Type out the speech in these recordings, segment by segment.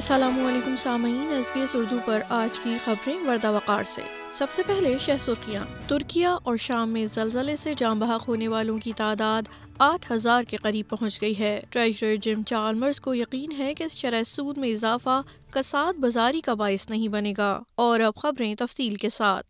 السلام علیکم سامعین ایس بی ایس اردو پر آج کی خبریں وردہ وقار سے سب سے پہلے شہ سرخیاں ترکیا اور شام میں زلزلے سے جام بحق ہونے والوں کی تعداد آٹھ ہزار کے قریب پہنچ گئی ہے ٹریجر جم چارمرز کو یقین ہے کہ شرح سود میں اضافہ کساد بازاری کا باعث نہیں بنے گا اور اب خبریں تفصیل کے ساتھ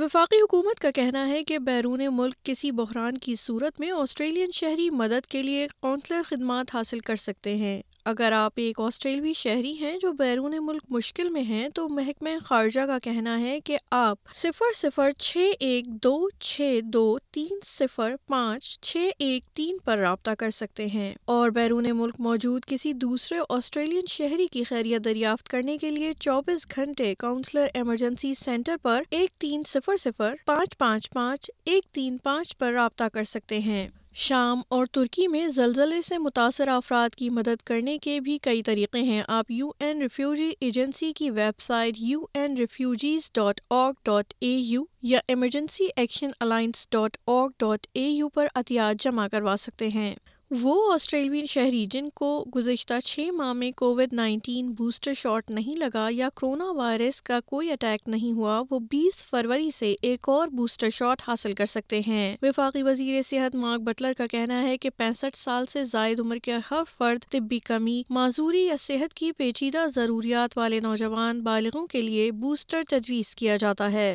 وفاقی حکومت کا کہنا ہے کہ بیرون ملک کسی بحران کی صورت میں آسٹریلین شہری مدد کے لیے قونصلر خدمات حاصل کر سکتے ہیں اگر آپ ایک آسٹریلوی شہری ہیں جو بیرون ملک مشکل میں ہیں تو محکمہ خارجہ کا کہنا ہے کہ آپ صفر صفر چھ ایک دو چھ دو تین صفر پانچ چھ ایک تین پر رابطہ کر سکتے ہیں اور بیرون ملک موجود کسی دوسرے آسٹریلین شہری کی خیریت دریافت کرنے کے لیے چوبیس گھنٹے کاؤنسلر ایمرجنسی سینٹر پر ایک تین صفر صفر پانچ پانچ پانچ ایک تین پانچ پر رابطہ کر سکتے ہیں شام اور ترکی میں زلزلے سے متاثرہ افراد کی مدد کرنے کے بھی کئی طریقے ہیں آپ یو این ریفیوجی ایجنسی کی website U N refugees dot org dot A U یا emergency action alliance dot org dot A U پر عطیات جمع کروا سکتے ہیں وہ آسٹریلوین شہری جن کو گزشتہ چھ ماہ میں کووڈ نائنٹین بوسٹر شاٹ نہیں لگا یا کرونا وائرس کا کوئی اٹیک نہیں ہوا وہ بیس فروری سے ایک اور بوسٹر شاٹ حاصل کر سکتے ہیں وفاقی وزیر صحت مارک بٹلر کا کہنا ہے کہ پینسٹھ سال سے زائد عمر کے ہر فرد طبی کمی معذوری یا صحت کی پیچیدہ ضروریات والے نوجوان بالغوں کے لیے بوسٹر تجویز کیا جاتا ہے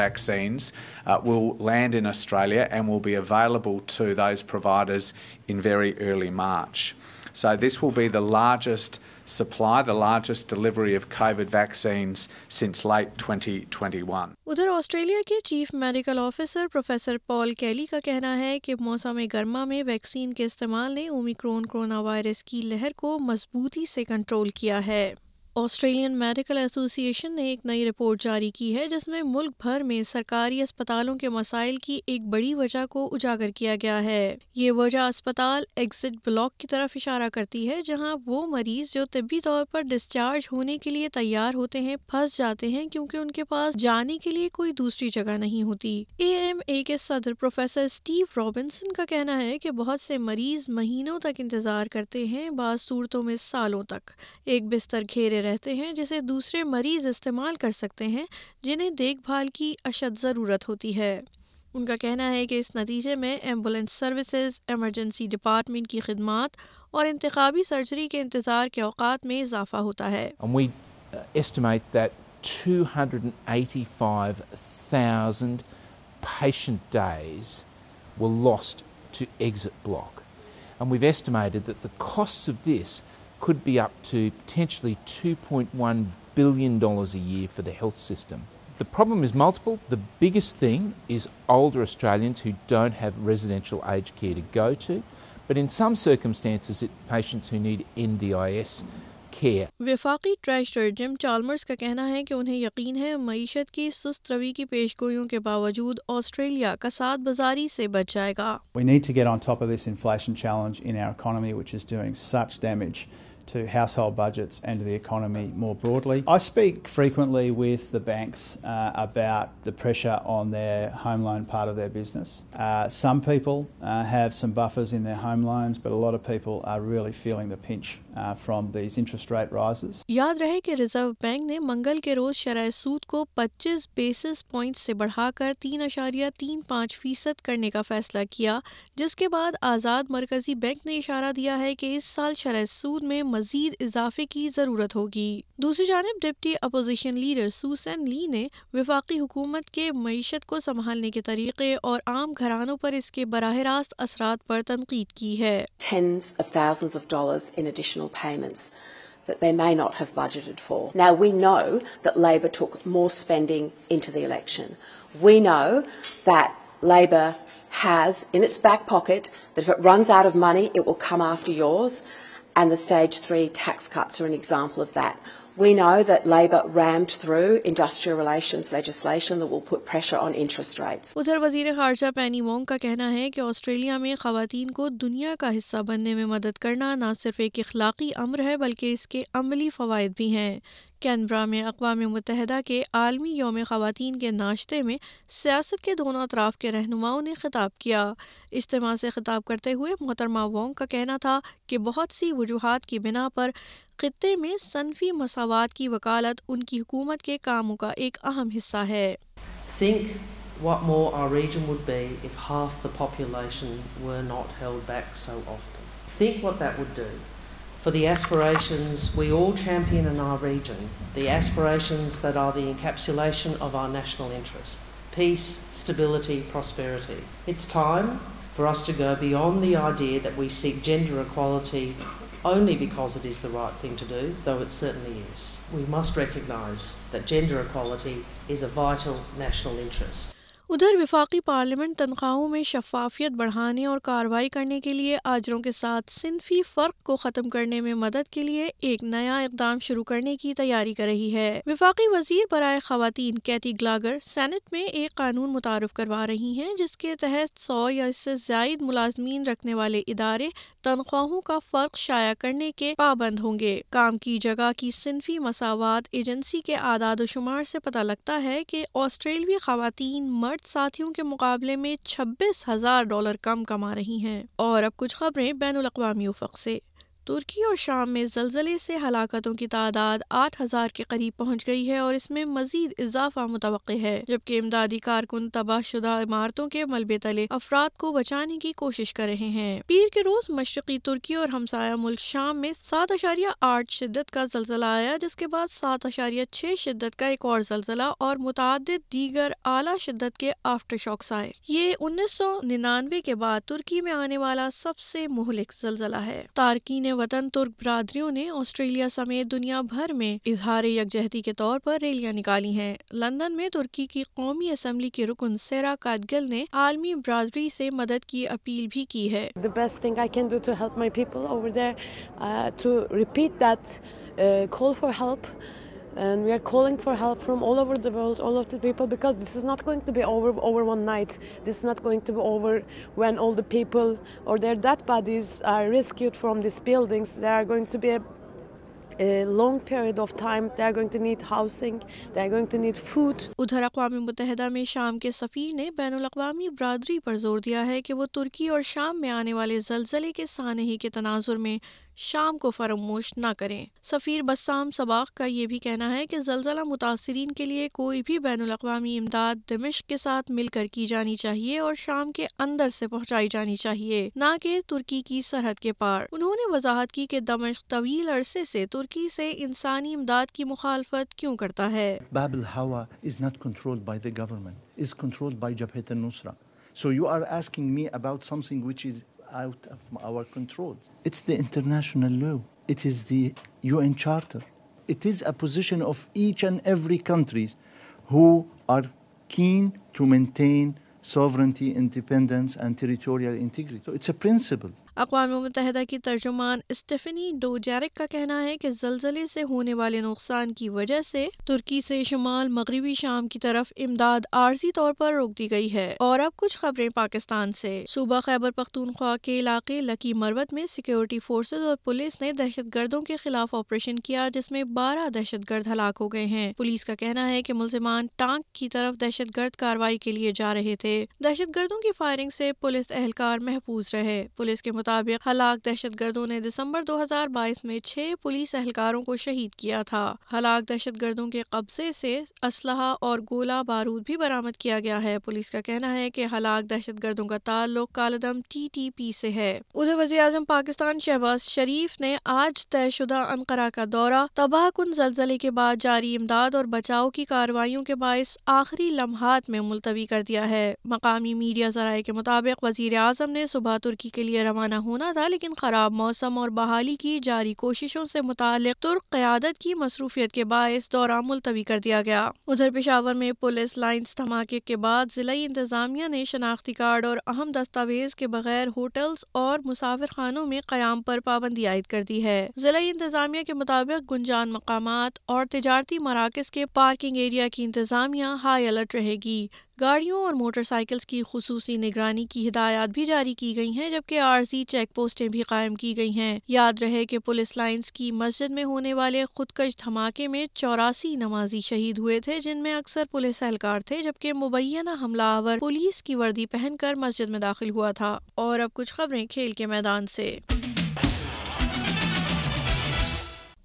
vaccines uh, will land in Australia and will be available to those providers in very early March. So, this will be the largest supply, the largest delivery of COVID vaccines since late 2021. ادھر Australia کے chief medical officer professor Paul Kelly کا کہنا ہے کہ موسم گرما میں vaccine کے استعمال نے اومیکرون کرونا وائرس کی لہر کو مضبوطی سے کنٹرول کیا ہے آسٹریلین میڈیکل ایسوسی ایشن نے ایک نئی رپورٹ جاری کی ہے جس میں ملک بھر میں سرکاری اسپتالوں کے مسائل کی ایک بڑی وجہ کو اجاگر کیا گیا ہے یہ وجہ اسپتال ایگزٹ بلاک کی طرف اشارہ کرتی ہے جہاں وہ مریض جو طبی طور پر ڈسچارج ہونے کے لیے تیار ہوتے ہیں پھنس جاتے ہیں کیونکہ ان کے پاس جانے کے لیے کوئی دوسری جگہ نہیں ہوتی اے ایم اے کے صدر پروفیسر اسٹیو رابنسن کا کہنا ہے کہ بہت سے مریض مہینوں تک انتظار کرتے ہیں بعض صورتوں میں سالوں تک ایک بستر گھیرے رہتے ہیں جسے دوسرے مریض استعمال کر سکتے ہیں جنہیں دیکھ بھال کی اشد ضرورت ہوتی ہے ان کا کہنا ہے کہ اس نتیجے میں ایمبولینس سروسز ایمرجنسی ڈپارٹمنٹ کی خدمات اور انتخابی سرجری کے انتظار کے اوقات میں اضافہ ہوتا ہے And uh, we've estimated that the costs of this could be up to potentially $2.1 billion a year for the health system. The problem is multiple. The biggest thing is older Australians who don't have residential aged care to go to, but in some circumstances, it patients who need NDIS وفاقی treasurer Jim Chalmers کا کہنا ہے کہ انہیں یقین ہے معیشت کی سست روی کی پیش گوئیوں کے باوجود آسٹریلیا کا ساتھ بازاری سے بچ جائے گا. We need to get on top of this inflation challenge in our economy which is doing such damage. یاد رہے منگل کے روز شرائے سود کو پچیس بیسس پوائنٹ سے بڑھا کر تین اشاریہ تین پانچ فیصد کرنے کا فیصلہ کیا جس کے بعد آزاد مرکزی بینک نے اشارہ دیا ہے کہ اس سال شرائے سود میں مزید اضافے کی ضرورت ہوگی دوسری جانب ڈپٹی اپوزیشن لیڈر سوسن لی نے وفاقی حکومت کے معیشت کو سنبھالنے کے طریقے اور عام گھرانوں پر اس کے براہ راست اثرات پر تنقید کی ہے and the stage tax cuts are an example of that. that that We know Labor rammed through industrial relations legislation will put pressure on interest ادھر وزیر خارجہ پینی وونگ کا کہنا ہے کہ آسٹریلیا میں خواتین کو دنیا کا حصہ بننے میں مدد کرنا نہ صرف ایک اخلاقی امر ہے بلکہ اس کے عملی فوائد بھی ہیں کینبرا میں اقوام متحدہ کے عالمی یوم خواتین کے ناشتے میں سیاست کے دونوں اطراف کے رہنماؤں نے خطاب کیا اجتماع سے خطاب کرتے ہوئے محترمہ وونگ کا کہنا تھا کہ بہت سی وجوہات کی بنا پر خطے میں صنفی مساوات کی وکالت ان کی حکومت کے کاموں کا ایک اہم حصہ ہے Think what that would do. For the aspirations aspirations or national prosperities beyond the gender earns we must recognise the gender cause a national ادھر وفاقی پارلیمنٹ تنخواہوں میں شفافیت بڑھانے اور کاروائی کرنے کے لیے آجروں کے ساتھ صنفی فرق کو ختم کرنے میں مدد کے لیے ایک نیا اقدام شروع کرنے کی تیاری کر رہی ہے وفاقی وزیر برائے خواتین کیتی گلاگر سینٹ میں ایک قانون متعارف کروا رہی ہیں جس کے تحت سو یا اس سے زائد ملازمین رکھنے والے ادارے تنخواہوں کا فرق شائع کرنے کے پابند ہوں گے کام کی جگہ کی صنفی مساوات ایجنسی کے اعداد و شمار سے پتہ لگتا ہے کہ آسٹریلوی خواتین مرد ساتھیوں کے مقابلے میں چھبیس ہزار ڈالر کم کما رہی ہیں اور اب کچھ خبریں بین الاقوامی افق سے ترکی اور شام میں زلزلے سے ہلاکتوں کی تعداد آٹھ ہزار کے قریب پہنچ گئی ہے اور اس میں مزید اضافہ متوقع ہے جبکہ امدادی کارکن تباہ شدہ عمارتوں کے ملبے تلے افراد کو بچانے کی کوشش کر رہے ہیں پیر کے روز مشرقی ترکی اور ہمسایہ ملک شام میں سات اشاریہ آٹھ شدت کا زلزلہ آیا جس کے بعد سات اشاریہ چھ شدت کا ایک اور زلزلہ اور متعدد دیگر اعلیٰ شدت کے آفٹر شاکس آئے یہ انیس سو ننانوے کے بعد ترکی میں آنے والا سب سے مہلک زلزلہ ہے تارکین وطن ترک برادریوں نے آسٹریلیا سمیت دنیا بھر میں اظہار یکجہتی کے طور پر ریلیاں نکالی ہیں لندن میں ترکی کی قومی اسمبلی کے رکن سیرا کادگل نے عالمی برادری سے مدد کی اپیل بھی کی ہے and we are are are are are calling for help from from all all all over over over over the the the world, of of people, people because this This is is not not going going going going going to to to to to be be be one night. when or their dead bodies rescued these buildings. There a, a long period time. They They need need housing. food. ادھر اقوام متحدہ میں شام کے سفیر نے بین الاقوامی برادری پر زور دیا ہے کہ وہ ترکی اور شام میں آنے والے زلزلے کے سانحی کے تناظر میں شام کو فراموش نہ کریں سفیر بسام سباق کا یہ بھی کہنا ہے کہ زلزلہ متاثرین کے لیے کوئی بھی بین الاقوامی امداد دمشق کے ساتھ مل کر کی جانی چاہیے اور شام کے اندر سے پہنچائی جانی چاہیے نہ کہ ترکی کی سرحد کے پار انہوں نے وضاحت کی کہ دمشق طویل عرصے سے ترکی سے انسانی امداد کی مخالفت کیوں کرتا ہے باب الحوا is not controlled by the government is controlled by جبہت النصرہ so you are asking me about something which is out of our control. It's the international law. It is the UN Charter. It is a position of each and every country who are keen to maintain sovereignty, independence, and territorial integrity. So it's a principle. اقوام متحدہ کی ترجمان Stephanie do جیرک کا کہنا ہے کہ زلزلے سے ہونے والے نقصان کی وجہ سے ترکی سے شمال مغربی شام کی طرف امداد عارضی طور پر روک دی گئی ہے اور اب کچھ خبریں پاکستان سے صوبہ خیبر پختونخوا کے علاقے لکی مروت میں سیکیورٹی فورسز اور پولیس نے دہشت گردوں کے خلاف آپریشن کیا جس میں بارہ دہشت گرد ہلاک ہو گئے ہیں پولیس کا کہنا ہے کہ ملزمان ٹانک کی طرف دہشت گرد کارروائی کے لیے جا رہے تھے دہشت گردوں کی فائرنگ سے پولیس اہلکار محفوظ رہے پولیس کے مطابق ہلاک دہشت گردوں نے دسمبر دو ہزار بائیس میں چھ پولیس اہلکاروں کو شہید کیا تھا ہلاک دہشت گردوں کے قبضے سے اسلحہ اور گولہ بارود بھی برامد کیا گیا ہے پولیس کا کہنا ہے کہ ہلاک دہشت گردوں کا تعلق کالدم ٹی پی سے ہے ادھر وزیر اعظم پاکستان شہباز شریف نے آج طے شدہ انقرہ کا دورہ تباہ کن زلزلے کے بعد جاری امداد اور بچاؤ کی کارروائیوں کے باعث آخری لمحات میں ملتوی کر دیا ہے مقامی میڈیا ذرائع کے مطابق وزیر اعظم نے صبح ترکی کے لیے روانہ روانہ ہونا تھا لیکن خراب موسم اور بحالی کی جاری کوششوں سے متعلق ترک قیادت کی مصروفیت کے باعث دورہ ملتوی کر دیا گیا ادھر پشاور میں پولیس لائنز دھماکے کے بعد ضلع انتظامیہ نے شناختی کارڈ اور اہم دستاویز کے بغیر ہوٹلز اور مسافر خانوں میں قیام پر پابندی عائد کر دی ہے ضلع انتظامیہ کے مطابق گنجان مقامات اور تجارتی مراکز کے پارکنگ ایریا کی انتظامیہ ہائی الرٹ رہے گی گاڑیوں اور موٹر سائیکلز کی خصوصی نگرانی کی ہدایات بھی جاری کی گئی ہیں جبکہ عارضی چیک پوسٹیں بھی قائم کی گئی ہیں یاد رہے کہ پولیس لائنز کی مسجد میں ہونے والے خودکش دھماکے میں چوراسی نمازی شہید ہوئے تھے جن میں اکثر پولیس اہلکار تھے جبکہ مبینہ حملہ آور پولیس کی وردی پہن کر مسجد میں داخل ہوا تھا اور اب کچھ خبریں کھیل کے میدان سے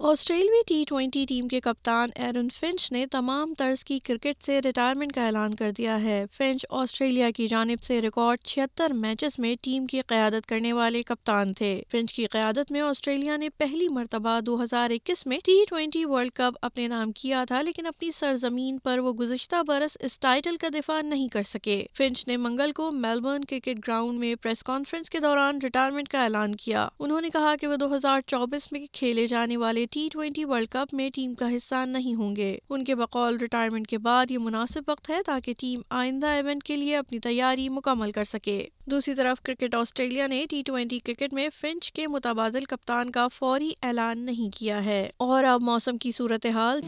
آسٹریلوی ٹی ٹوینٹی ٹیم کے کپتان ایرن فنچ نے تمام طرز کی کرکٹ سے ریٹائرمنٹ کا اعلان کر دیا ہے فنچ آسٹریلیا کی جانب سے ریکارڈ چھہتر میچز میں ٹیم کی قیادت کرنے والے کپتان تھے فنچ کی قیادت میں آسٹریلیا نے پہلی مرتبہ دو ہزار اکیس میں ٹی ٹوئنٹی ورلڈ کپ اپنے نام کیا تھا لیکن اپنی سرزمین پر وہ گزشتہ برس اس ٹائٹل کا دفاع نہیں کر سکے فنچ نے منگل کو میلبرن کرکٹ گراؤنڈ میں پریس کانفرنس کے دوران ریٹائرمنٹ کا اعلان کیا انہوں نے کہا کہ وہ دو ہزار چوبیس میں کھیلے جانے والے ٹی ٹوینٹی ورلڈ کپ میں ٹیم کا حصہ نہیں ہوں گے ان کے بقول ریٹائرمنٹ کے بعد یہ مناسب وقت ہے تاکہ ٹیم آئندہ ایونٹ کے لیے اپنی تیاری مکمل کر سکے دوسری طرف کرکٹ آسٹریلیا نے ٹی ٹوئنٹی کرکٹ میں فنچ کے متبادل کپتان کا فوری اعلان نہیں کیا ہے اور اب موسم کی صورتحال حال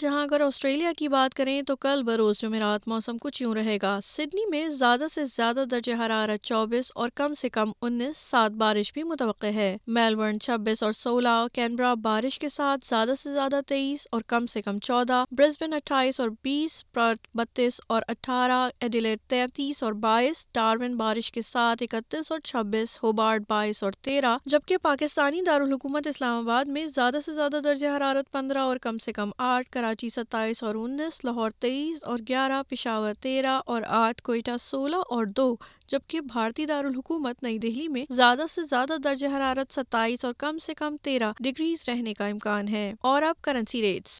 جہاں اگر آسٹریلیا کی بات کریں تو کل بروز جمعرات موسم کچھ یوں رہے گا سڈنی میں زیادہ سے زیادہ درجہ حرارت چوبیس اور کم سے کم انیس سات بارش بھی متوقع ہے میلبرن چھبیس اور سولہ کینبرا بارش کے ساتھ زیادہ سے زیادہ تیئیس اور کم سے کم چودہ برسبن اٹھائیس اور بیس پر بتیس اور اٹھارہ ایڈیلیٹ تینتیس اور بائیس ڈارون بارش کے ساتھ اکتیس اور چھبیس ہوبارٹ بائیس اور تیرہ جبکہ پاکستانی دارالحکومت اسلام آباد میں زیادہ سے زیادہ درجہ حرارت پندرہ اور کم سے کم آٹھ کراچی ستائیس اور انیس لاہور تیئیس اور گیارہ پشاور تیرہ اور آٹھ کوئٹہ سولہ اور دو جبکہ بھارتی دارالحکومت نئی دہلی میں زیادہ سے زیادہ درج حرارت ستائیس اور کم سے کم تیرہ ڈگریز رہنے کا امکان ہے اور اب کرنسی ریٹس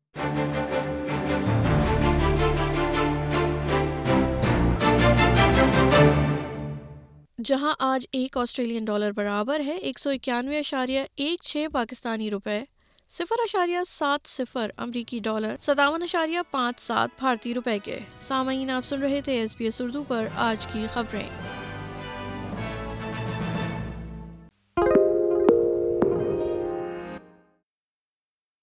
جہاں آج ایک آسٹریلین ڈالر برابر ہے ایک سو اکیانوے اشاریہ ایک چھ پاکستانی روپے صفر اشاریہ سات صفر امریکی ڈالر ستاون اشاریہ پانچ سات بھارتی روپے کے سامعین آپ سن رہے تھے ایس بی ایس اردو پر آج کی خبریں